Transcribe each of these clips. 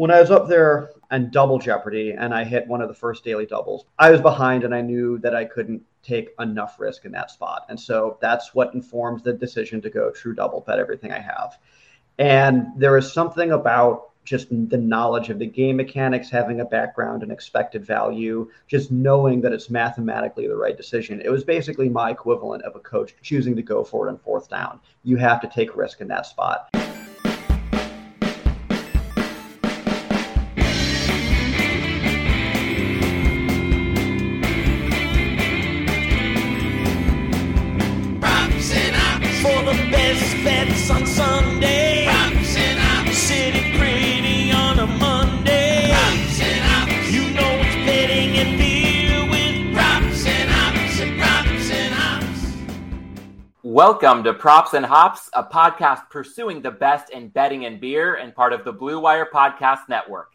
when I was up there and double Jeopardy and I hit one of the first daily doubles, I was behind and I knew that I couldn't take enough risk in that spot. And so that's what informs the decision to go true double, bet everything I have. And there is something about just the knowledge of the game mechanics, having a background and expected value, just knowing that it's mathematically the right decision. It was basically my equivalent of a coach choosing to go for it on fourth down. You have to take risk in that spot. Welcome to Props and Hops, a podcast pursuing the best in betting and beer and part of the Blue Wire Podcast Network.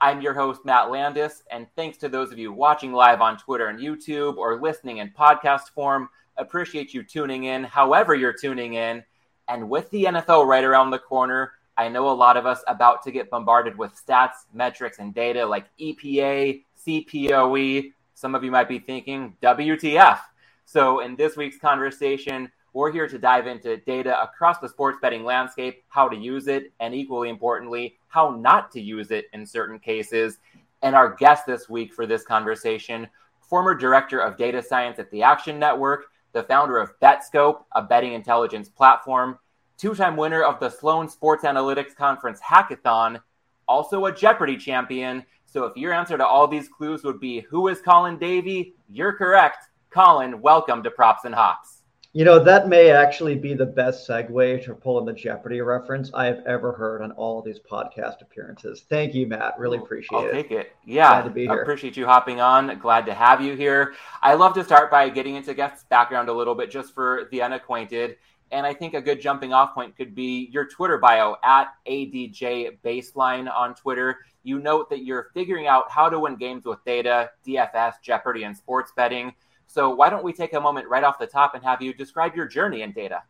I'm your host, Matt Landis, and thanks to those of you watching live on Twitter and YouTube or listening in podcast form. Appreciate you tuning in, however, you're tuning in. And with the NFL right around the corner, I know a lot of us about to get bombarded with stats, metrics, and data like EPA, CPOE. Some of you might be thinking, WTF. So, in this week's conversation, we're here to dive into data across the sports betting landscape, how to use it, and equally importantly, how not to use it in certain cases. And our guest this week for this conversation, former director of data science at the Action Network, the founder of BetScope, a betting intelligence platform, two time winner of the Sloan Sports Analytics Conference Hackathon, also a Jeopardy champion. So if your answer to all these clues would be who is Colin Davy, you're correct. Colin, welcome to Props and Hops. You know, that may actually be the best segue to pull in the Jeopardy reference I have ever heard on all of these podcast appearances. Thank you, Matt. Really appreciate I'll it. I'll take it. Yeah. Glad to be here. Appreciate you hopping on. Glad to have you here. I love to start by getting into guests' background a little bit just for the unacquainted. And I think a good jumping off point could be your Twitter bio at ADJ Baseline on Twitter. You note that you're figuring out how to win games with data, DFS, Jeopardy, and sports betting. So why don't we take a moment right off the top and have you describe your journey in data?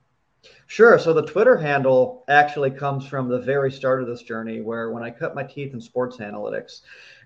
Sure. So the Twitter handle actually comes from the very start of this journey, where when I cut my teeth in sports analytics,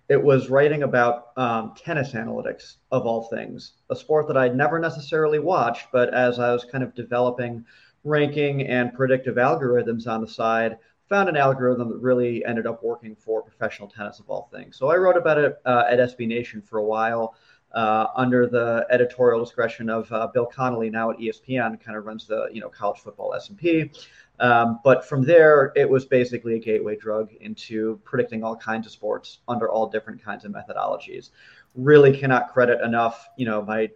it was writing about um, tennis analytics of all things, a sport that I'd never necessarily watched, but as I was kind of developing ranking and predictive algorithms on the side, found an algorithm that really ended up working for professional tennis of all things. So I wrote about it uh, at SB Nation for a while under the editorial discretion of uh, Bill Connelly, now at ESPN, kind of runs the you know college football S and P. Um, but from there, it was basically a gateway drug into predicting all kinds of sports under all different kinds of methodologies. Really cannot credit enough, you know, my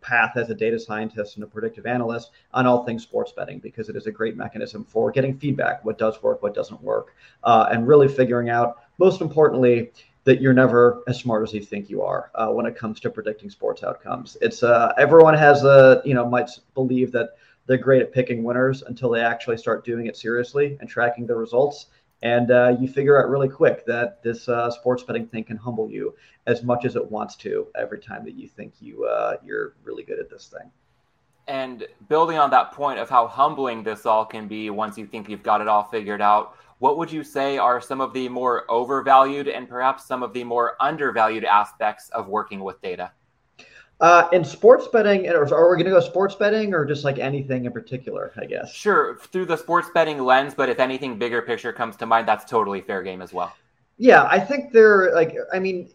path as a data scientist and a predictive analyst on all things sports betting because it is a great mechanism for getting feedback, what does work, what doesn't work, uh, and really figuring out, most importantly, that you're never as smart as you think you are uh, when it comes to predicting sports outcomes. It's uh, everyone has a you know might believe that they're great at picking winners until they actually start doing it seriously and tracking the results. And uh, you figure out really quick that this uh, sports betting thing can humble you as much as it wants to every time that you think you uh, you're really good at this thing. And building on that point of how humbling this all can be once you think you've got it all figured out, what would you say are some of the more overvalued and perhaps some of the more undervalued aspects of working with data? Uh, in sports betting, are we going to go sports betting or just like anything in particular? I guess. Sure, through the sports betting lens, but if anything bigger picture comes to mind, that's totally fair game as well. Yeah, I think they're like. I mean,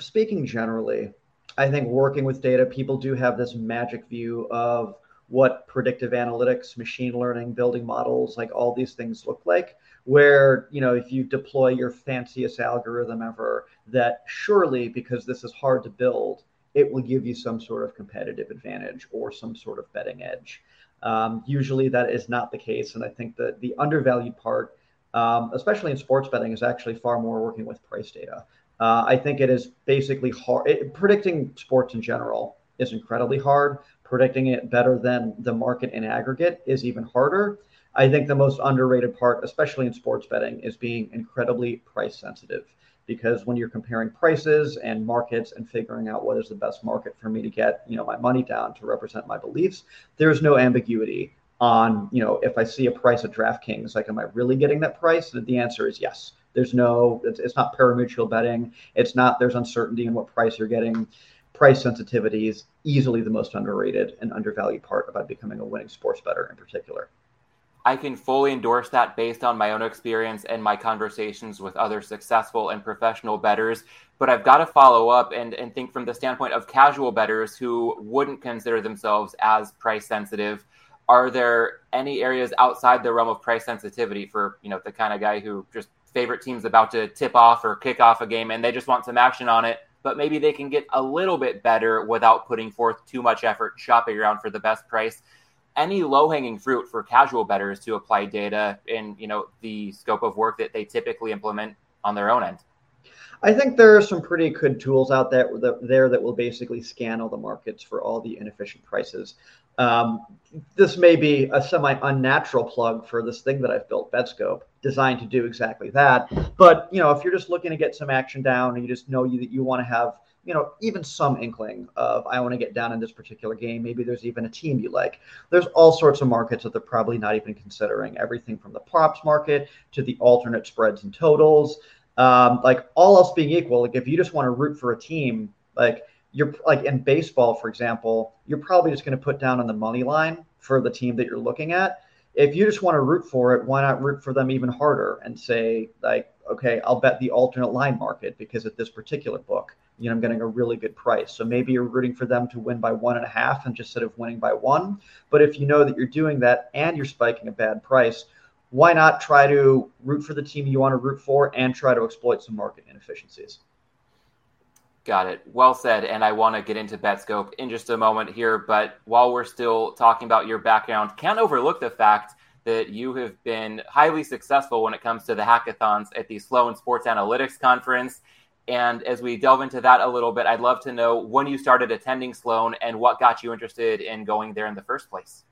speaking generally, I think working with data, people do have this magic view of what predictive analytics, machine learning, building models, like all these things look like where you know if you deploy your fanciest algorithm ever that surely because this is hard to build it will give you some sort of competitive advantage or some sort of betting edge. Um, usually that is not the case and i think that the undervalued part um, especially in sports betting is actually far more working with price data. Uh, i think it is basically hard it, predicting sports in general is incredibly hard. Predicting it better than the market in aggregate is even harder I think the most underrated part, especially in sports betting, is being incredibly price sensitive. Because when you're comparing prices and markets and figuring out what is the best market for me to get, you know, my money down to represent my beliefs, there's no ambiguity on, you know, if I see a price at DraftKings, like, am I really getting that price? And the answer is yes. There's no, it's, it's not parimutuel betting. It's not, there's uncertainty in what price you're getting. Price sensitivity is easily the most underrated and undervalued part about becoming a winning sports bettor in particular. I can fully endorse that based on my own experience and my conversations with other successful and professional betters. But I've got to follow up and, and think from the standpoint of casual betters who wouldn't consider themselves as price sensitive. Are there any areas outside the realm of price sensitivity for, you know, the kind of guy who just favorite team's about to tip off or kick off a game and they just want some action on it, but maybe they can get a little bit better without putting forth too much effort shopping around for the best price? Any low hanging fruit for casual bettors to apply data in you know the scope of work that they typically implement on their own end? I think there are some pretty good tools out there that, there that will basically scan all the markets for all the inefficient prices. Um, this may be a semi unnatural plug for this thing that I've built, BetScope, designed to do exactly that. But you know, if you're just looking to get some action down and you just know you, that you want to have you know, even some inkling of I want to get down in this particular game. Maybe there's even a team you like. There's all sorts of markets that they're probably not even considering. Everything from the props market to the alternate spreads and totals. Um, like all else being equal, like if you just want to root for a team, like you're like in baseball, for example, you're probably just going to put down on the money line for the team that you're looking at. If you just want to root for it, why not root for them even harder and say like, okay, I'll bet the alternate line market because at this particular book, you know, I'm getting a really good price. So maybe you're rooting for them to win by one and a half and just instead of winning by one. But if you know that you're doing that and you're spiking a bad price, why not try to root for the team you want to root for and try to exploit some market inefficiencies? Got it. Well said. And I want to get into BetScope in just a moment here. But while we're still talking about your background, can't overlook the fact that you have been highly successful when it comes to the hackathons at the Sloan Sports Analytics Conference. And as we delve into that a little bit, I'd love to know when you started attending Sloan and what got you interested in going there in the first place.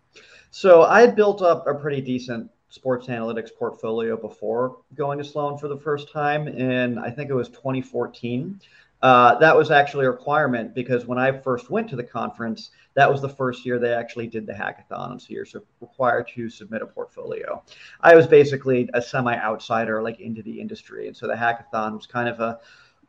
So I had built up a pretty decent sports analytics portfolio before going to Sloan for the first time in I think it was 2014. Uh, that was actually a requirement because when I first went to the conference, that was the first year they actually did the hackathon. So you're required to submit a portfolio. I was basically a semi outsider, like into the industry. And so the hackathon was kind of a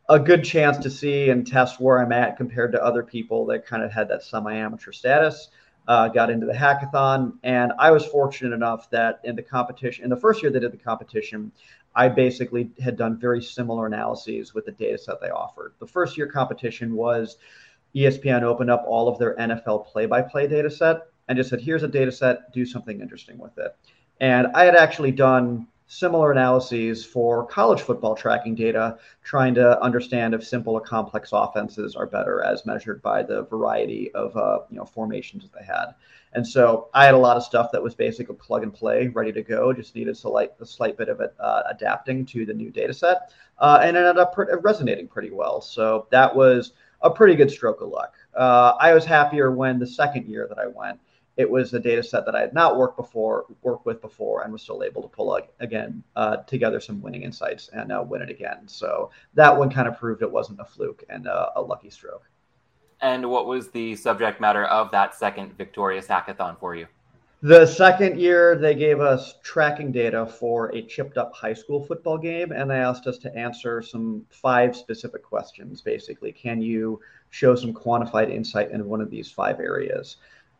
a good chance to see and test where I'm at compared to other people that kind of had that semi amateur status. Uh, got into the hackathon, and I was fortunate enough that in the competition, in the first year they did the competition, I basically had done very similar analyses with the data set they offered. The first year competition was ESPN opened up all of their NFL play by play data set and just said, here's a data set, do something interesting with it. And I had actually done similar analyses for college football tracking data, trying to understand if simple or complex offenses are better as measured by the variety of uh, you know formations that they had. And so I had a lot of stuff that was basically plug and play, ready to go. Just needed a slight, a slight bit of it uh, adapting to the new data set, uh, and ended up resonating pretty well. So that was a pretty good stroke of luck. Uh, I was happier when the second year that I went it was a data set that I had not worked before, worked with before, and was still able to pull again uh, together some winning insights and uh, win it again. So that one kind of proved it wasn't a fluke and a lucky stroke. And what was the subject matter of that second victorious hackathon for you? The second year, they gave us tracking data for a chipped up high school football game, and they asked us to answer some five specific questions. Basically, can you show some quantified insight in one of these five areas?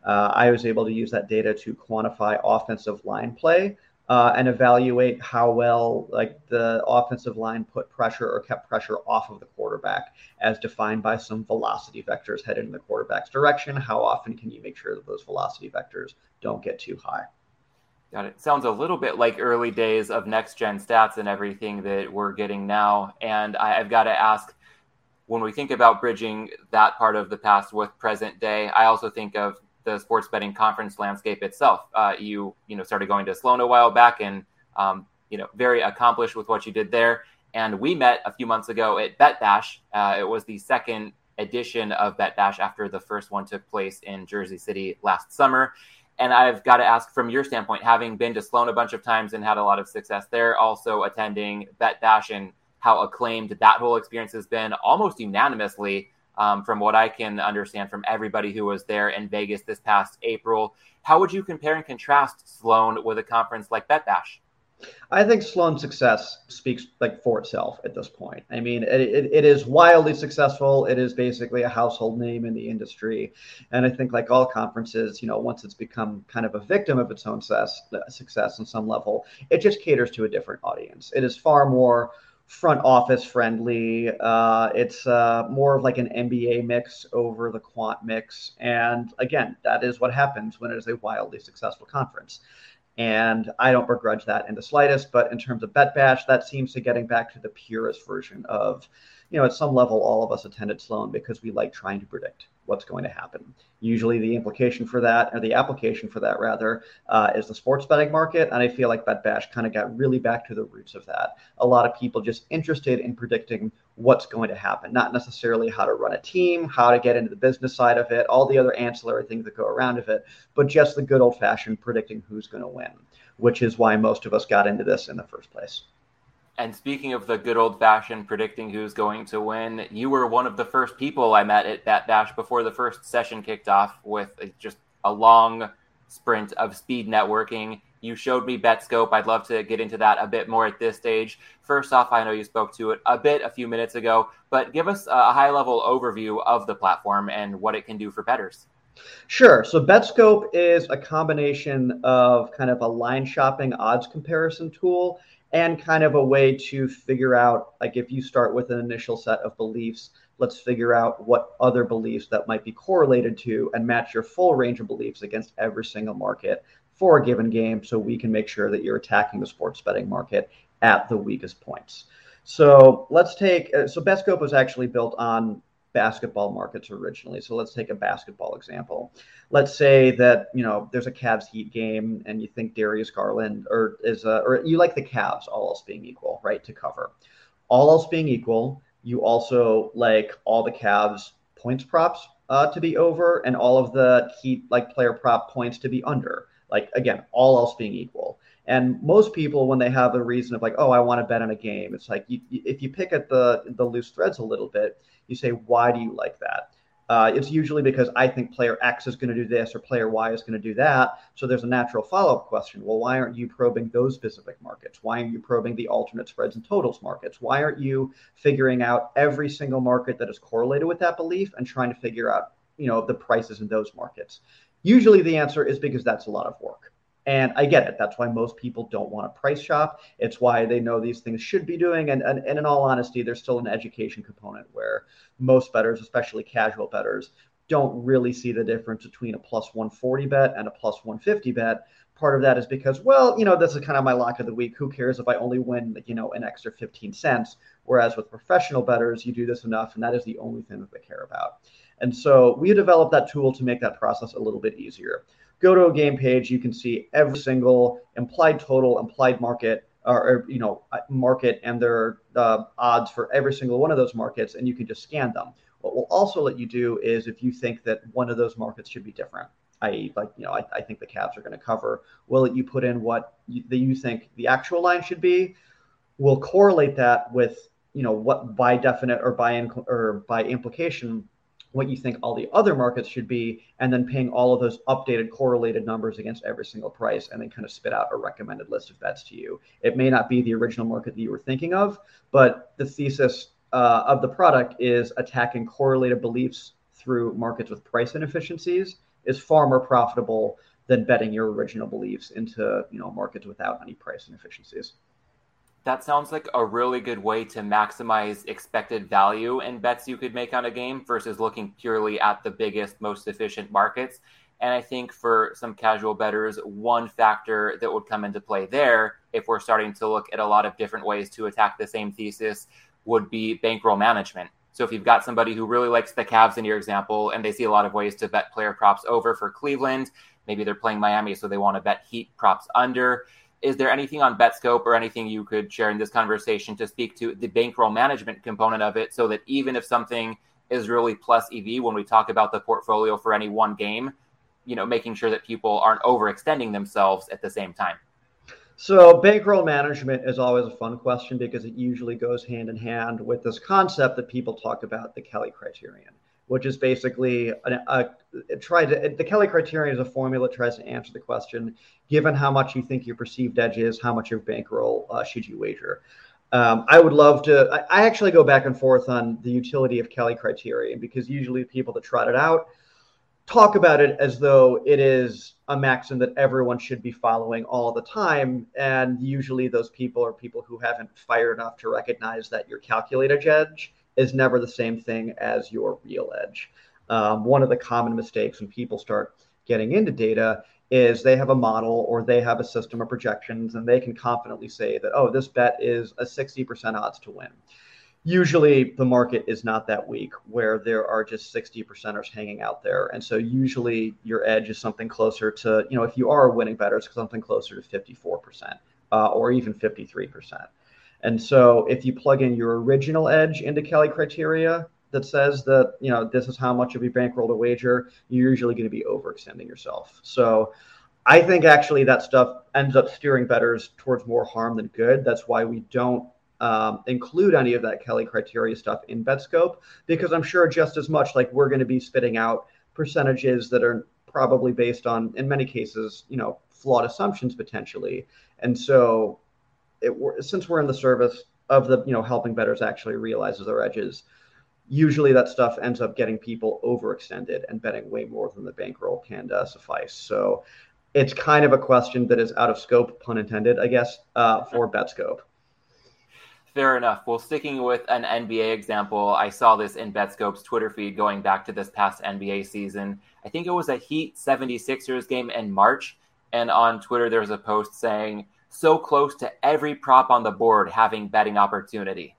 uh, I was able to use that data to quantify offensive line play uh, and evaluate how well like the offensive line put pressure or kept pressure off of the quarterback as defined by some velocity vectors headed in the quarterback's direction. How often can you make sure that those velocity vectors don't get too high? Got it. Sounds a little bit like early days of next gen stats and everything that we're getting now. And I, I've got to ask, when we think about bridging that part of the past with present day, I also think of the sports betting conference landscape itself. Uh, you you know started going to Sloan a while back, and um, you know very accomplished with what you did there. And we met a few months ago at Bet Bash. Uh, it was the second edition of Bet Bash after the first one took place in Jersey City last summer. And I've got to ask from your standpoint, having been to Sloan a bunch of times and had a lot of success there, also attending Bet Bash and how acclaimed that whole experience has been almost unanimously um, from what I can understand from everybody who was there in Vegas this past April. How would you compare and contrast Sloan with a conference like Bet Bash? I think Sloan's success speaks like for itself at this point. I mean, it, it, it is wildly successful. It is basically a household name in the industry, and I think like all conferences, you know, once it's become kind of a victim of its own success, success on some level, it just caters to a different audience. It is far more front office friendly. Uh, it's uh, more of like an MBA mix over the quant mix, and again, that is what happens when it is a wildly successful conference. And I don't begrudge that in the slightest. But in terms of Bet Bash, that seems to getting back to the purest version of, you know, at some level, all of us attended Sloan because we like trying to predict what's going to happen. Usually, the implication for that, or the application for that rather, uh, is the sports betting market. And I feel like Bet Bash kind of got really back to the roots of that. A lot of people just interested in predicting what's going to happen, not necessarily how to run a team, how to get into the business side of it, all the other ancillary things that go around of it, but just the good old fashioned predicting who's going to win, which is why most of us got into this in the first place. And speaking of the good old fashioned predicting who's going to win, you were one of the first people I met at Bet Bash before the first session kicked off with uh, just a long sprint of speed networking you showed me Betscope. I'd love to get into that a bit more at this stage. First off, I know you spoke to it a bit a few minutes ago, but give us a high level overview of the platform and what it can do for betters. Sure. So Betscope is a combination of kind of a line shopping odds comparison tool and kind of a way to figure out, like, if you start with an initial set of beliefs, let's figure out what other beliefs that might be correlated to and match your full range of beliefs against every single market for a given game so we can make sure that you're attacking the sports betting market at the weakest points. So let's take, uh, so Betscope was actually built on basketball markets originally. So let's take a basketball example. Let's say that, you know, there's a Cavs Heat game and you think Darius Garland or is a, or you like the Cavs, all else being equal, right, to cover. All else being equal, you also like all the Cavs points props uh, to be over and all of the Heat like player prop points to be under like again, all else being equal. And most people, when they have a reason of like, oh, I want to bet on a game, it's like you, if you pick at the the loose threads a little bit, you say, why do you like that? Uh, it's usually because I think player X is going to do this or player Y is going to do that. So there's a natural follow up question. Well, why aren't you probing those specific markets? Why aren't you probing the alternate spreads and totals markets? Why aren't you figuring out every single market that is correlated with that belief and trying to figure out, you know, the prices in those markets? Usually the answer is because that's a lot of work. And I get it. That's why most people don't want to price shop. It's why they know these things should be doing. And, and, and in all honesty, there's still an education component where most bettors, especially casual bettors, don't really see the difference between a plus 140 bet and a plus 150 bet. Part of that is because, well, you know, this is kind of my lock of the week. Who cares if I only win, you know, an extra 15 cents? Whereas with professional bettors, you do this enough, and that is the only thing that they care about. And so we developed that tool to make that process a little bit easier. Go to a game page, you can see every single implied total, implied market, or, or you know, uh, market and their uh, odds for every single one of those markets, and you can just scan them. What we'll also let you do is if you think that one of those markets should be different, i.e., like you know, I, I think the Cavs are going to cover. Will let you put in what you, that you think the actual line should be. We'll correlate that with you know what by definite or by in, or by implication what you think all the other markets should be, and then paying all of those updated correlated numbers against every single price, and then kind of spit out a recommended list of bets to you. It may not be the original market that you were thinking of, but the thesis uh, of the product is attacking correlated beliefs through markets with price inefficiencies is far more profitable than betting your original beliefs into you know markets without any price inefficiencies. That sounds like a really good way to maximize expected value in bets you could make on a game versus looking purely at the biggest, most efficient markets. And I think for some casual bettors, one factor that would come into play there, if we're starting to look at a lot of different ways to attack the same thesis, would be bankroll management. So if you've got somebody who really likes the Cavs in your example, and they see a lot of ways to bet player props over for Cleveland, maybe they're playing Miami, so they want to bet Heat props under is there anything on Betscope or anything you could share in this conversation to speak to the bankroll management component of it so that even if something is really plus EV when we talk about the portfolio for any one game, you know, making sure that people aren't overextending themselves at the same time? So, bankroll management is always a fun question because it usually goes hand in hand with this concept that people talk about the Kelly criterion. Which is basically a, a, a try to the Kelly criterion is a formula that tries to answer the question: given how much you think your perceived edge is, how much of bankroll uh, should you wager? Um, I would love to. I, I, actually go back and forth on the utility of Kelly criterion because usually people that trot it out talk about it as though it is a maxim that everyone should be following all the time. And usually those people are people who haven't fired enough to recognize that your calculated edge is never the same thing as your real edge. Um, one of the common mistakes when people start getting into data is they have a model or they have a system of projections and they can confidently say that, oh, this bet is a 60% odds to win. Usually the market is not that weak where there are just 60 percenters hanging out there. And so usually your edge is something closer to you know if you are a winning better it's something closer to 54% uh, or even 53% and so if you plug in your original edge into kelly criteria that says that you know this is how much of your bankroll to wager you're usually going to be overextending yourself so i think actually that stuff ends up steering betters towards more harm than good that's why we don't um, include any of that Kelly criteria stuff in BetScope because I'm sure just as much like we're going to be spitting out percentages that are probably based on, in many cases, you know, flawed assumptions potentially. And so, it, since we're in the service of the, you know, helping betters actually realizes their edges, usually that stuff ends up getting people overextended and betting way more than the bankroll can uh, suffice. So, it's kind of a question that is out of scope, pun intended, I guess, uh, for BetScope. Fair enough. Well, sticking with an NBA example, I saw this in Betscope's Twitter feed going back to this past NBA season. I think it was a Heat 76ers game in March. And on Twitter, there was a post saying, so close to every prop on the board having betting opportunity.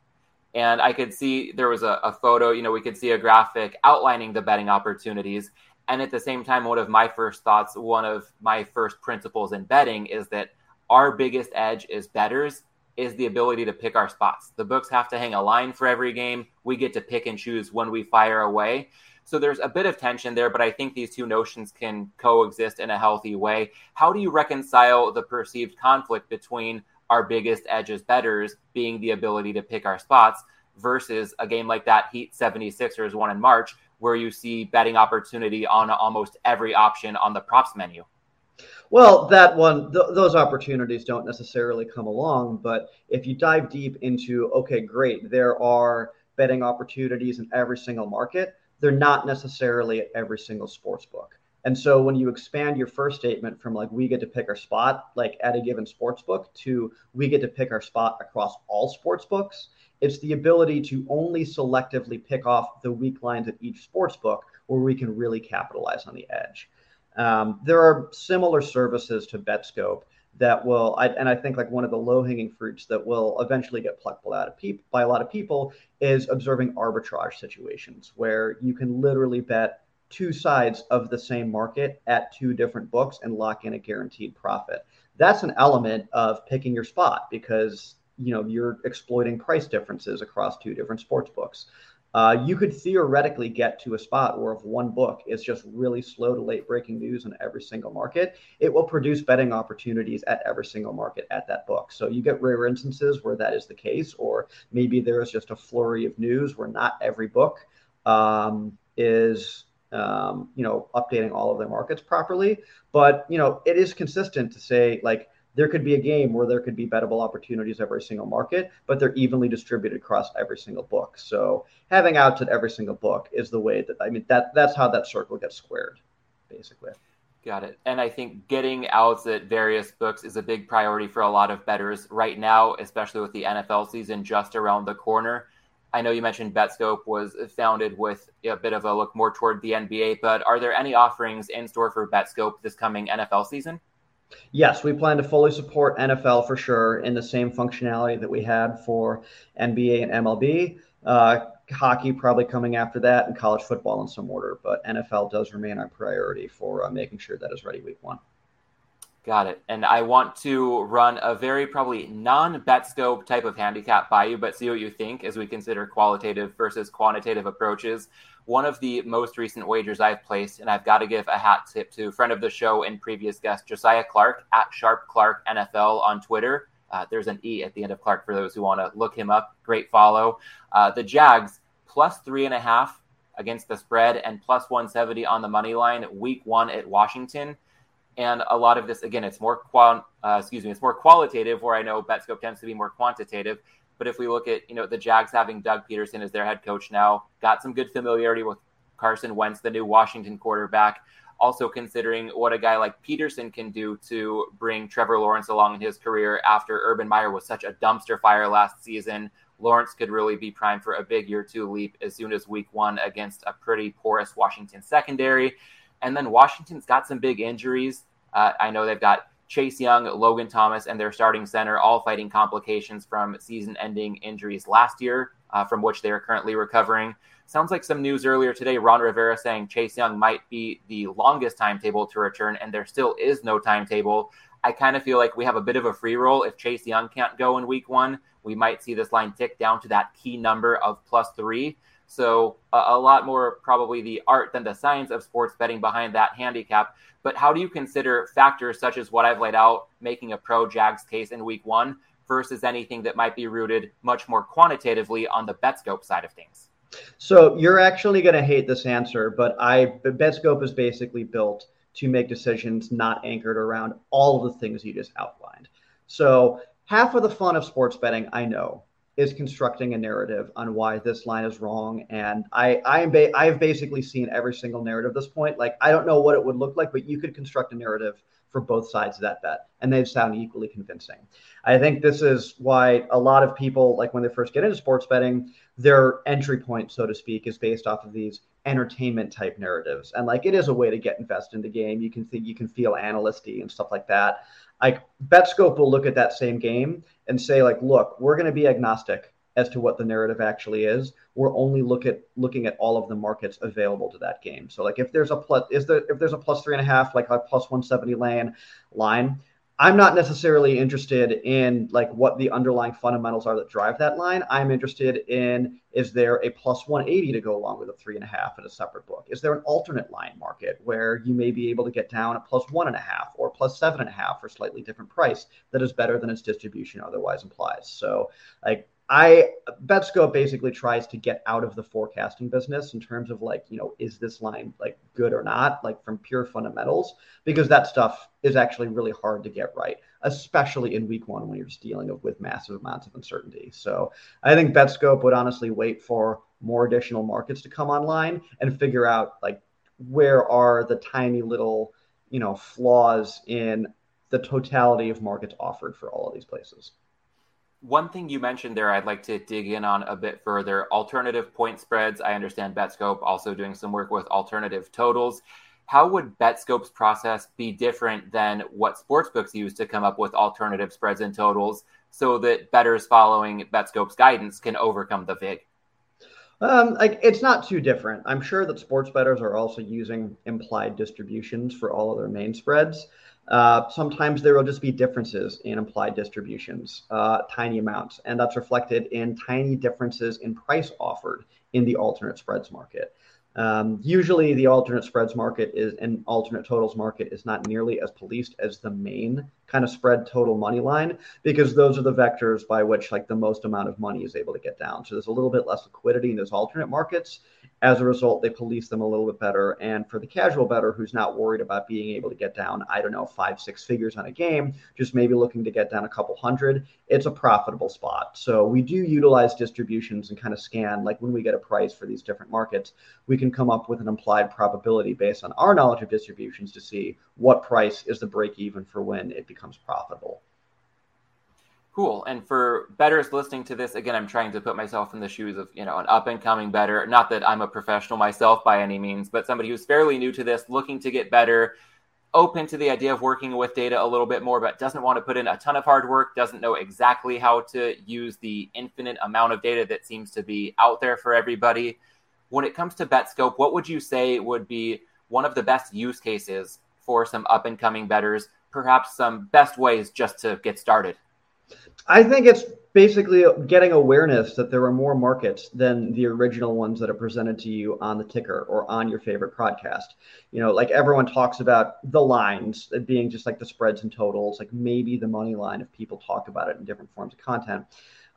And I could see there was a, a photo, you know, we could see a graphic outlining the betting opportunities. And at the same time, one of my first thoughts, one of my first principles in betting is that our biggest edge is betters is the ability to pick our spots. The books have to hang a line for every game. We get to pick and choose when we fire away. So there's a bit of tension there, but I think these two notions can coexist in a healthy way. How do you reconcile the perceived conflict between our biggest edges betters being the ability to pick our spots versus a game like that Heat 76ers one in March, where you see betting opportunity on almost every option on the props menu? Well, that one, th- those opportunities don't necessarily come along. But if you dive deep into, okay, great, there are betting opportunities in every single market, they're not necessarily at every single sports book. And so when you expand your first statement from like we get to pick our spot like at a given sports book to we get to pick our spot across all sports books, it's the ability to only selectively pick off the weak lines at each sports book where we can really capitalize on the edge. Um, there are similar services to Betscope that will, I, and I think like one of the low hanging fruits that will eventually get plucked lot of peop- by a lot of people is observing arbitrage situations where you can literally bet two sides of the same market at two different books and lock in a guaranteed profit. That's an element of picking your spot because you know you're exploiting price differences across two different sports books uh, you could theoretically get to a spot where if one book is just really slow to late breaking news in every single market, it will produce betting opportunities at every single market at that book. So you get rare instances where that is the case, or maybe there is just a flurry of news where not every book um, is um, you know updating all of their markets properly. But you know it is consistent to say like there could be a game where there could be bettable opportunities every single market, but they're evenly distributed across every single book. So having outs at every single book is the way that I mean that that's how that circle gets squared, basically. Got it. And I think getting outs at various books is a big priority for a lot of betters right now, especially with the NFL season just around the corner. I know you mentioned Betscope was founded with a bit of a look more toward the NBA, but are there any offerings in store for Betscope this coming NFL season? Yes, we plan to fully support NFL for sure in the same functionality that we had for NBA and MLB. Uh, hockey probably coming after that, and college football in some order. But NFL does remain our priority for uh, making sure that is ready week one. Got it. And I want to run a very probably non BetScope type of handicap by you, but see what you think as we consider qualitative versus quantitative approaches. One of the most recent wagers I've placed, and I've got to give a hat tip to friend of the show and previous guest Josiah Clarke at Sharp Clarke NFL on Twitter. Uh, there's an E at the end of Clark for those who want to look him up. Great follow. Uh, the Jags plus three and a half against the spread and plus 170 on the money line week one at Washington. And a lot of this, again, it's more qual, uh, excuse me, it's more qualitative. Where I know BetScope tends to be more quantitative. But if we look at, you know, the Jags having Doug Pederson as their head coach now, got some good familiarity with Carson Wentz, the new Washington quarterback. Also considering what a guy like Peterson can do to bring Trevor Lawrence along in his career after Urban Meyer was such a dumpster fire last season. Lawrence could really be primed for a big year two leap as soon as week one against a pretty porous Washington secondary. And then Washington's got some big injuries. Uh, I know they've got Chase Young, Logan Thomas, and their starting center all fighting complications from season ending injuries last year, uh, from which they are currently recovering. Sounds like some news earlier today. Ron Rivera saying Chase Young might be the longest timetable to return, and there still is no timetable. I kind of feel like we have a bit of a free roll. If Chase Young can't go in week one, we might see this line tick down to that key number of plus three. So a, a lot more probably the art than the science of sports betting behind that handicap. But how do you consider factors such as what I've laid out, making a pro Jags case in week one, versus anything that might be rooted much more quantitatively on the BetScope side of things? So you're actually going to hate this answer, but I BetScope is basically built to make decisions not anchored around all of the things you just outlined. So half of the fun of sports betting, I know, is constructing a narrative on why this line is wrong. And I, I am ba- I've basically seen every single narrative at this point. Like I don't know what it would look like, but you could construct a narrative for both sides of that bet, and they sound equally convincing. I think this is why a lot of people, like when they first get into sports betting, their entry point, so to speak, is based off of these entertainment type narratives. And like it is a way to get invested in the game. You can think you can feel analysty and stuff like that. Like BetScope will look at that same game and say, like, look, we're going to be agnostic as to what the narrative actually is. We're only look at looking at all of the markets available to that game. So like if there's a plus is there if there's a plus three and a half, like a plus 170 lane line, I'm not necessarily interested in like what the underlying fundamentals are that drive that line. I'm interested in is there a plus 180 to go along with a three and a half in a separate book? Is there an alternate line market where you may be able to get down at plus one and a half or plus seven and a half for slightly different price that is better than its distribution otherwise implies? So like I BetScope basically tries to get out of the forecasting business in terms of like, you know, is this line like good or not, like from pure fundamentals, because that stuff is actually really hard to get right, especially in week one when you're just dealing with massive amounts of uncertainty. So I think BetScope would honestly wait for more additional markets to come online and figure out like where are the tiny little, you know, flaws in the totality of markets offered for all of these places. One thing you mentioned there, I'd like to dig in on a bit further alternative point spreads. I understand BetScope also doing some work with alternative totals. How would BetScope's process be different than what sportsbooks use to come up with alternative spreads and totals so that bettors following BetScope's guidance can overcome the VIG? Um, it's not too different. I'm sure that sports bettors are also using implied distributions for all of their main spreads. Uh, sometimes there will just be differences in implied distributions, uh, tiny amounts, and that's reflected in tiny differences in price offered in the alternate spreads market. Um, usually, the alternate spreads market is an alternate totals market is not nearly as policed as the main kind of spread total money line because those are the vectors by which like the most amount of money is able to get down. So there's a little bit less liquidity in those alternate markets, as a result, they police them a little bit better. And for the casual better who's not worried about being able to get down, I don't know, five, six figures on a game, just maybe looking to get down a couple hundred, it's a profitable spot. So we do utilize distributions and kind of scan, like when we get a price for these different markets, we can come up with an implied probability based on our knowledge of distributions to see what price is the break even for when it becomes profitable. Cool. And for betters listening to this, again, I'm trying to put myself in the shoes of, you know, an up and coming better. Not that I'm a professional myself by any means, but somebody who's fairly new to this, looking to get better, open to the idea of working with data a little bit more, but doesn't want to put in a ton of hard work, doesn't know exactly how to use the infinite amount of data that seems to be out there for everybody. When it comes to BetScope, what would you say would be one of the best use cases for some up and coming bettors? Perhaps some best ways just to get started? I think it's basically getting awareness that there are more markets than the original ones that are presented to you on the ticker or on your favorite podcast. You know, like everyone talks about the lines being just like the spreads and totals, like maybe the money line if people talk about it in different forms of content.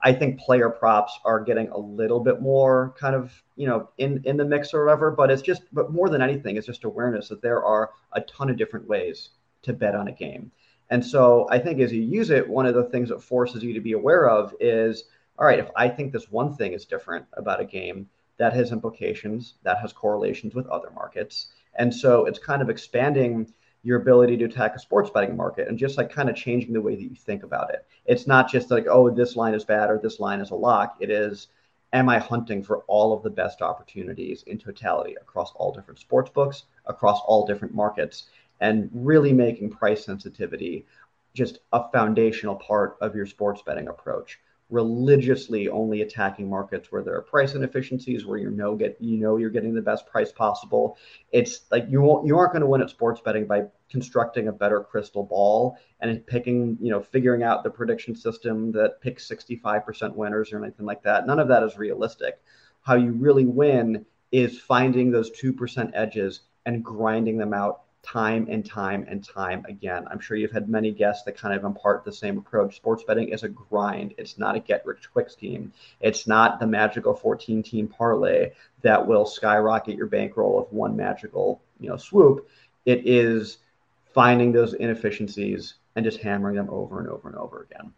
I think player props are getting a little bit more kind of you know in in the mix or whatever. But it's just but more than anything, it's just awareness that there are a ton of different ways to bet on a game. And so I think as you use it, one of the things that forces you to be aware of is all right, if I think this one thing is different about a game, that has implications, that has correlations with other markets. And so it's kind of expanding your ability to attack a sports betting market and just like kind of changing the way that you think about it. It's not just like, oh, this line is bad or this line is a lock. It is, am I hunting for all of the best opportunities in totality across all different sports books, across all different markets, and really making price sensitivity just a foundational part of your sports betting approach religiously only attacking markets where there are price inefficiencies where you know get you know you're getting the best price possible. It's like you won't you aren't going to win at sports betting by constructing a better crystal ball and picking you know figuring out the prediction system that picks 65% winners or anything like that. None of that is realistic. How you really win is finding those 2% edges and grinding them out time and time and time again. I'm sure you've had many guests that kind of impart the same approach. Sports betting is a grind. It's not a get rich quick scheme. It's not the magical 14 team parlay that will skyrocket your bankroll with one magical, you know, swoop. It is finding those inefficiencies and just hammering them over and over and over again.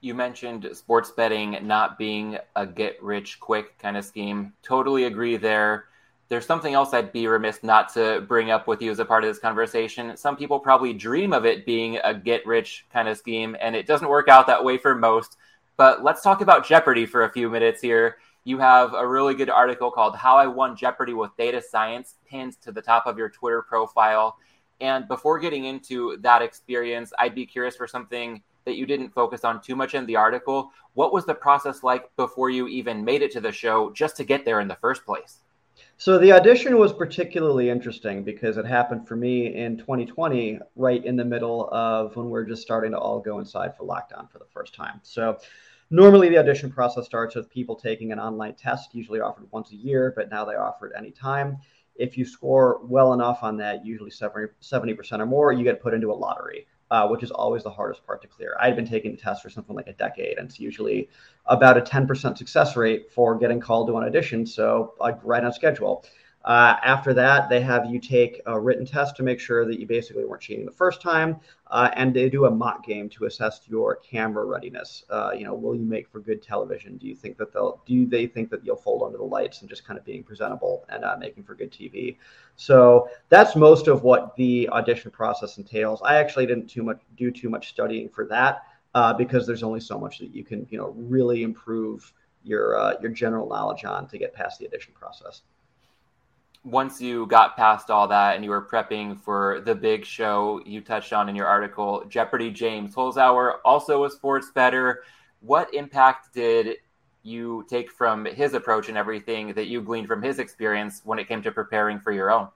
You mentioned sports betting not being a get rich quick kind of scheme. Totally agree there there's something else I'd be remiss not to bring up with you as a part of this conversation. Some people probably dream of it being a get rich kind of scheme, and it doesn't work out that way for most. But let's talk about Jeopardy for a few minutes here. You have a really good article called How I Won Jeopardy with Data Science pinned to the top of your Twitter profile. And before getting into that experience, I'd be curious for something that you didn't focus on too much in the article. What was the process like before you even made it to the show just to get there in the first place? So the audition was particularly interesting because it happened for me in 2020, right in the middle of when we're just starting to all go inside for lockdown for the first time. So normally the audition process starts with people taking an online test, usually offered once a year, but now they offer it anytime. If you score well enough on that, usually 70, percent or more, you get put into a lottery uh, which is always the hardest part to clear. I had been taking the test for something like a decade, and it's usually about a 10% success rate for getting called to an audition. So I right on schedule. Uh, after that, they have you take a written test to make sure that you basically weren't cheating the first time, uh, and they do a mock game to assess your camera readiness. Uh, you know, will you make for good television? Do you think that they'll? Do they think that you'll fold under the lights and just kind of being presentable and uh, making for good TV? So that's most of what the audition process entails. I actually didn't too much do too much studying for that uh, because there's only so much that you can you know really improve your uh, your general knowledge on to get past the audition process once you got past all that and you were prepping for the big show you touched on in your article, Jeopardy James Holzhauer, also a sports better. What impact did you take from his approach and everything that you gleaned from his experience when it came to preparing for your own?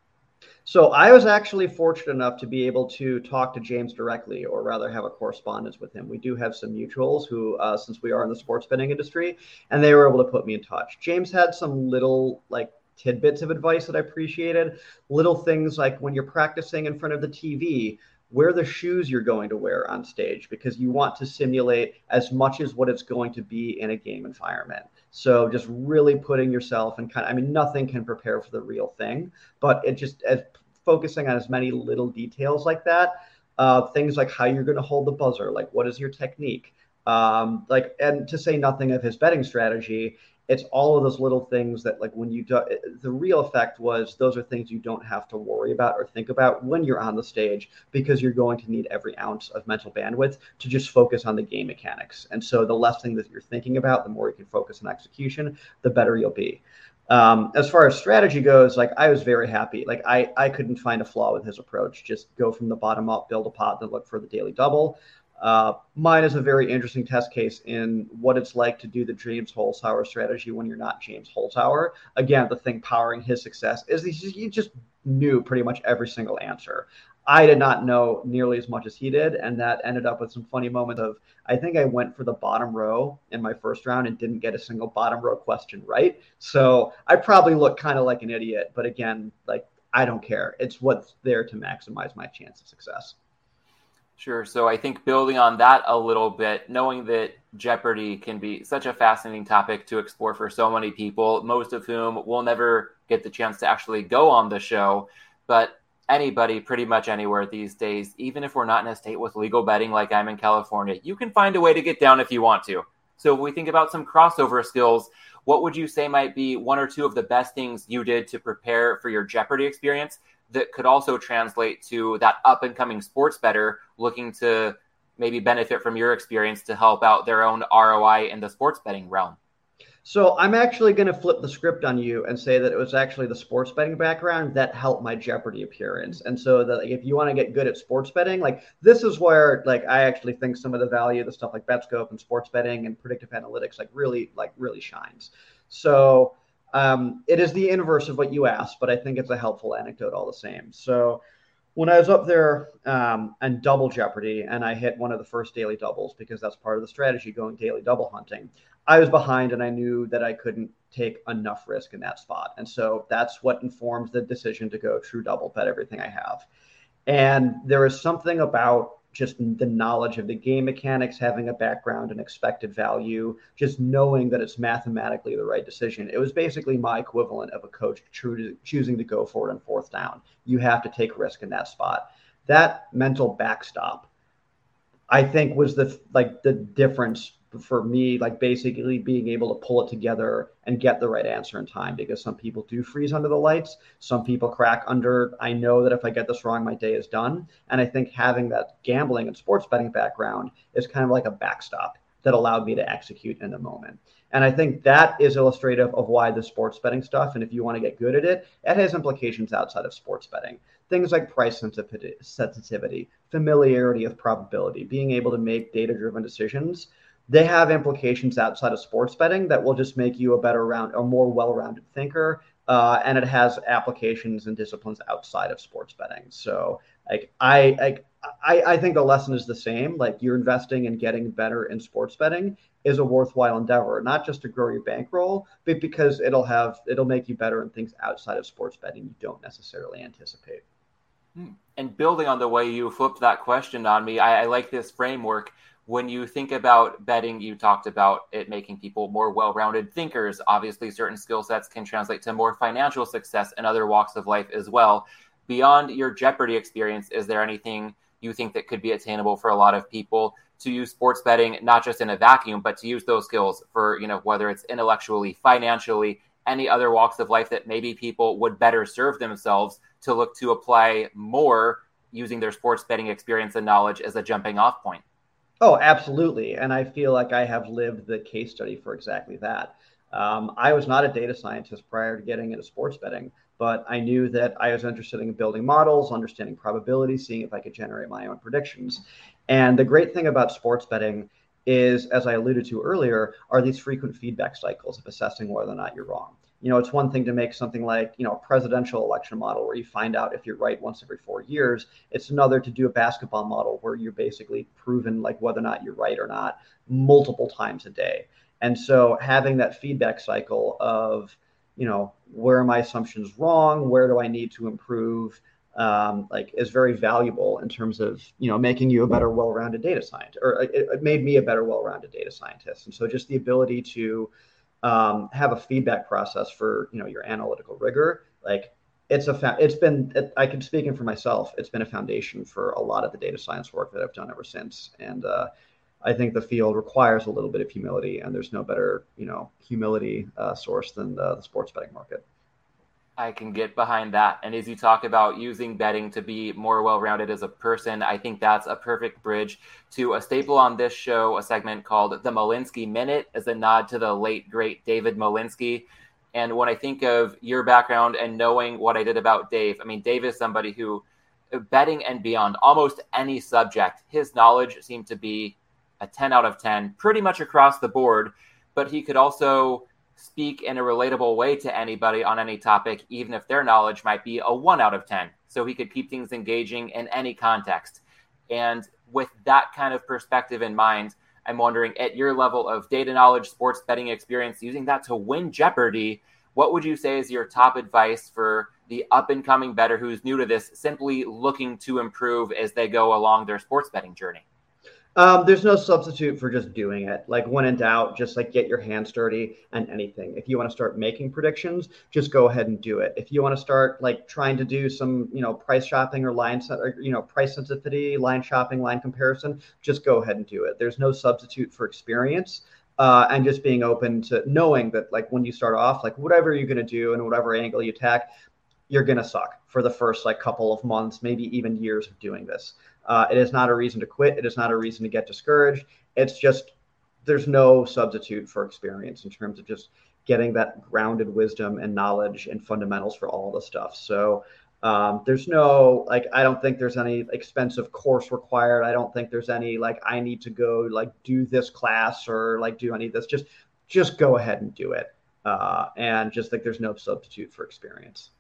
So I was actually fortunate enough to be able to talk to James directly, or rather have a correspondence with him. We do have some mutuals who, uh, since we are in the sports betting industry, and they were able to put me in touch. James had some little like tidbits of advice that I appreciated. Little things like when you're practicing in front of the TV, wear the shoes you're going to wear on stage because you want to simulate as much as what it's going to be in a game environment. So just really putting yourself in kind of, I mean, nothing can prepare for the real thing, but it just as focusing on as many little details like that. Uh, things like how you're going to hold the buzzer, like what is your technique, um, like, and to say nothing of his betting strategy, it's all of those little things that like when you do the real effect was those are things you don't have to worry about or think about when you're on the stage because you're going to need every ounce of mental bandwidth to just focus on the game mechanics. And so the less thing that you're thinking about the more you can focus on execution the better you'll be. Um, as far as strategy goes like i was very happy. Like i i couldn't find a flaw with his approach. Just go from the bottom up build a pot then look for the daily double uh, mine is a very interesting test case in what it's like to do the James Holzhauer strategy when you're not James Holzhauer. Again, the thing powering his success is he just knew pretty much every single answer. I did not know nearly as much as he did, and that ended up with some funny moments of I think I went for the bottom row in my first round and didn't get a single bottom row question right. So I probably look kind of like an idiot, but again, like I don't care. It's what's there to maximize my chance of success Sure. So I think building on that a little bit, knowing that Jeopardy can be such a fascinating topic to explore for so many people, most of whom will never get the chance to actually go on the show. But anybody, pretty much anywhere these days, even if we're not in a state with legal betting like I'm in California, you can find a way to get down if you want to. So if we think about some crossover skills, what would you say might be one or two of the best things you did to prepare for your Jeopardy experience that could also translate to that up and coming sports bettor looking to maybe benefit from your experience to help out their own ROI in the sports betting realm? So I'm actually going to flip the script on you and say that it was actually the sports betting background that helped my Jeopardy appearance. And so that like, if you want to get good at sports betting, like this is where like I actually think some of the value of the stuff like BetScope and sports betting and predictive analytics like really like really shines. So um, it is the inverse of what you asked, but I think it's a helpful anecdote all the same. So when I was up there um, and double Jeopardy, and I hit one of the first daily doubles because that's part of the strategy going daily double hunting. I was behind and I knew that I couldn't take enough risk in that spot. And so that's what informs the decision to go true double, bet everything I have. And there is something about just the knowledge of the game mechanics, having a background and expected value, just knowing that it's mathematically the right decision. It was basically my equivalent of a coach choosing to go for it on fourth down. You have to take risk in that spot. That mental backstop, I think, was the like the difference for me, like basically being able to pull it together and get the right answer in time because some people do freeze under the lights. Some people crack under, I know that if I get this wrong, my day is done. And I think having that gambling and sports betting background is kind of like a backstop that allowed me to execute in the moment. And I think that is illustrative of why the sports betting stuff, and if you want to get good at it, it has implications outside of sports betting. Things like price sensitivity, familiarity with probability, being able to make data driven decisions they have implications outside of sports betting that will just make you a better round, a more well-rounded thinker. Uh, and it has applications and disciplines outside of sports betting. So, like I, like I, I think the lesson is the same. Like you're investing and getting better in sports betting is a worthwhile endeavor, not just to grow your bankroll, but because it'll have it'll make you better in things outside of sports betting you don't necessarily anticipate. Hmm. And building on the way you flipped that question on me, I, I like this framework when you think about betting, you talked about it making people more well rounded thinkers. Obviously, certain skill sets can translate to more financial success in other walks of life as well. Beyond your Jeopardy experience, is there anything you think that could be attainable for a lot of people to use sports betting, not just in a vacuum, but to use those skills for, you know, whether it's intellectually, financially, any other walks of life that maybe people would better serve themselves to look to apply more using their sports betting experience and knowledge as a jumping off point? Oh, absolutely. And I feel like I have lived the case study for exactly that. Um, I was not a data scientist prior to getting into sports betting, but I knew that I was interested in building models, understanding probability, seeing if I could generate my own predictions. And the great thing about sports betting is, as I alluded to earlier, are these frequent feedback cycles of assessing whether or not you're wrong you know, it's one thing to make something like, you know, a presidential election model where you find out if you're right once every four years. It's another to do a basketball model where you're basically proven like whether or not you're right or not multiple times a day. And so having that feedback cycle of, you know, where are my assumptions wrong? Where do I need to improve? Um, like is very valuable in terms of you know making you a better well-rounded data scientist or it, it made me a better well-rounded data scientist. And so just the ability to um, have a feedback process for you know your analytical rigor like it's a fa- it's been it, i can speaking for myself it's been a foundation for a lot of the data science work that i've done ever since. And uh, i think the field requires a little bit of humility and there's no better you know humility uh, source than the, the sports betting market I can get behind that. And as you talk about using betting to be more well rounded as a person, I think that's a perfect bridge to a staple on this show, a segment called The Malinsky Minute, as a nod to the late, great David Malinsky. And when I think of your background and knowing what I did about Dave, I mean, Dave is somebody who, betting and beyond almost any subject, his knowledge seemed to be a 10 out of 10, pretty much across the board. But he could also speak in a relatable way to anybody on any topic, even if their knowledge might be a one out of 10. So he could keep things engaging in any context. And with that kind of perspective in mind, I'm wondering at your level of data knowledge, sports betting experience, using that to win Jeopardy, what would you say is your top advice for the up and coming bettor who's new to this simply looking to improve as they go along their sports betting journey? Um, there's no substitute for just doing it. Like when in doubt, just like get your hands dirty and anything. If you want to start making predictions, just go ahead and do it. If you want to start like trying to do some, you know, price shopping or line, or, you know, price sensitivity, line shopping, line comparison, just go ahead and do it. There's no substitute for experience. Uh, and just being open to knowing that like when you start off, like whatever you're going to do and whatever angle you attack, you're going to suck for the first like couple of months, maybe even years of doing this. Uh, it is not a reason to quit. It is not a reason to get discouraged. It's just there's no substitute for experience in terms of just getting that grounded wisdom and knowledge and fundamentals for all the stuff. So um, there's no like I don't think there's any expensive course required. I don't think there's any like I need to go like do this class or like do any of this. Just just go ahead and do it. Uh, and just like there's no substitute for experience.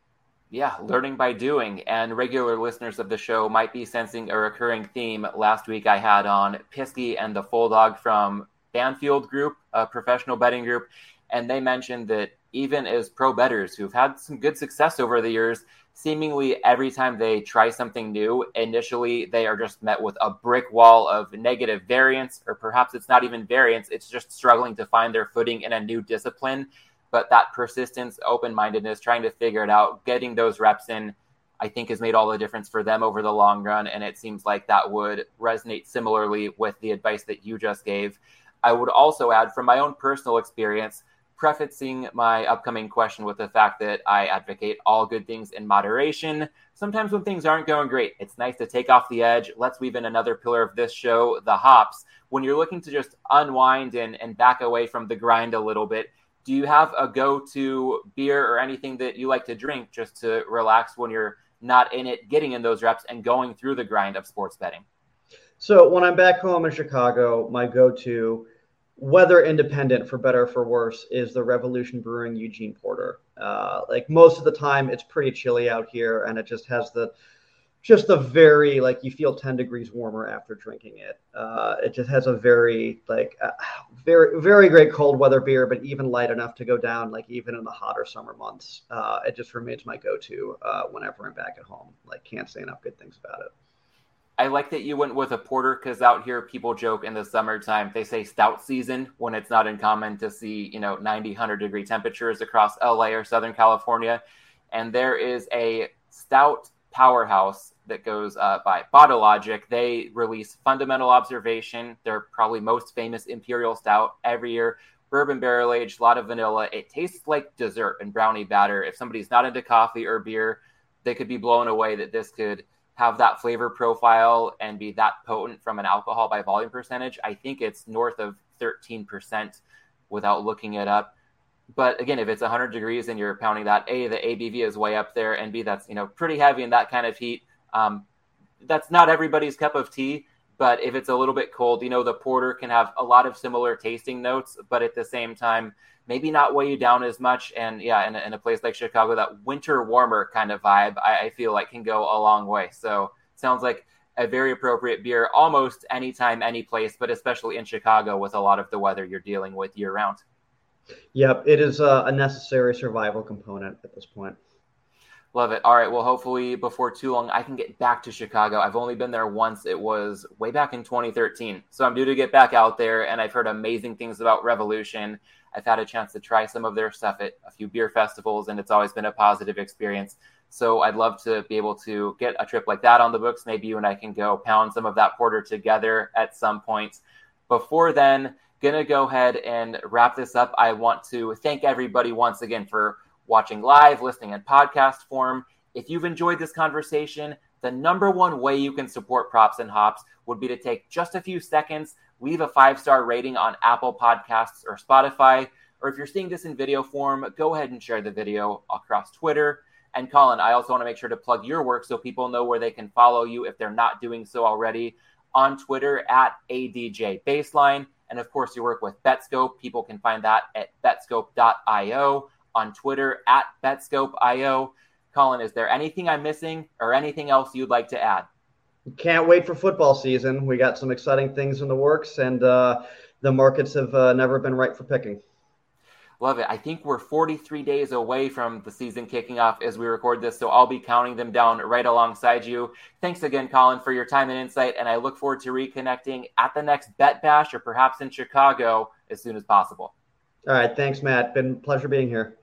Yeah, learning by doing. And regular listeners of the show might be sensing a recurring theme. Last week I had on Pisky and the Full Dog from Banfield Group, a professional betting group. And they mentioned that even as pro bettors who've had some good success over the years, seemingly every time they try something new, initially they are just met with a brick wall of negative variance, or perhaps it's not even variance, it's just struggling to find their footing in a new discipline but that persistence, open mindedness, trying to figure it out, getting those reps in, I think has made all the difference for them over the long run. And it seems like that would resonate similarly with the advice that you just gave. I would also add from my own personal experience, prefacing my upcoming question with the fact that I advocate all good things in moderation. Sometimes when things aren't going great, it's nice to take off the edge. Let's weave in another pillar of this show, the hops. When you're looking to just unwind and, and back away from the grind a little bit, do you have a go-to beer or anything that you like to drink just to relax when you're not in it, getting in those reps and going through the grind of sports betting? So when I'm back home in Chicago, my go-to, weather independent for better for worse, is the Revolution Brewing Eugene Porter. Uh, like most of the time, it's pretty chilly out here, and it just has the just a very like you feel 10 degrees warmer after drinking it. Uh, it just has a very like uh, very very great cold weather beer but even light enough to go down like even in the hotter summer months. Uh, it just remains my go-to uh, whenever i'm back at home. Like can't say enough good things about it. I like that you went with a porter because out here people joke in the summertime they say stout season when it's not uncommon to see you know 90 100 degree temperatures across LA or Southern California. And there is a stout powerhouse that goes uh, by Logic. They release Fundamental Observation, their probably most famous Imperial Stout every year. Bourbon barrel aged, a lot of vanilla. It tastes like dessert and brownie batter. If somebody's not into coffee or beer, they could be blown away that this could have that flavor profile and be that potent from an alcohol by volume percentage. I think it's north of 13% without looking it up but again, if it's 100 degrees and you're pounding that, A, the ABV is way up there, and B, that's you know pretty heavy in that kind of heat. Um, that's not everybody's cup of tea, but if it's a little bit cold, you know the porter can have a lot of similar tasting notes, but at the same time, maybe not weigh you down as much. And yeah, in a, in a place like Chicago, that winter warmer kind of vibe, I, I feel like can go a long way. So sounds like a very appropriate beer almost anytime, any place, but especially in Chicago with a lot of the weather you're dealing with year round. Yep, it is a, a necessary survival component at this point. Love it. All right. Well, hopefully before too long, I can get back to Chicago. I've only been there once. It was way back in 2013. So I'm due to get back out there, and I've heard amazing things about Revolution. I've had a chance to try some of their stuff at a few beer festivals, and it's always been a positive experience. So I'd love to be able to get a trip like that on the books. Maybe you and I can go pound some of that porter together at some point. Before then, to go ahead and wrap this up. I want to thank everybody once again for watching live, listening in podcast form. If you've enjoyed this conversation, the number one way you can support Props and Hops would be to take just a few seconds, leave a five star rating on Apple Podcasts or Spotify. Or if you're seeing this in video form, go ahead and share the video across Twitter. And Colin, I also want to make sure to plug your work so people know where they can follow you if they're not doing so already on Twitter at ADJ Baseline. And of course, you work with Betscope. People can find that at betscope.io on Twitter at betscope.io. Colin, is there anything I'm missing or anything else you'd like to add? Can't wait for football season. We got some exciting things in the works, and uh, the markets have uh, never been right for picking. Love it. I think we're 43 days away from the season kicking off as we record this, so I'll be counting them down right alongside you. Thanks again, Colin, for your time and insight, and I look forward to reconnecting at the next Bet Bash or perhaps in Chicago as soon as possible. All right. Thanks, Matt. Been pleasure being here.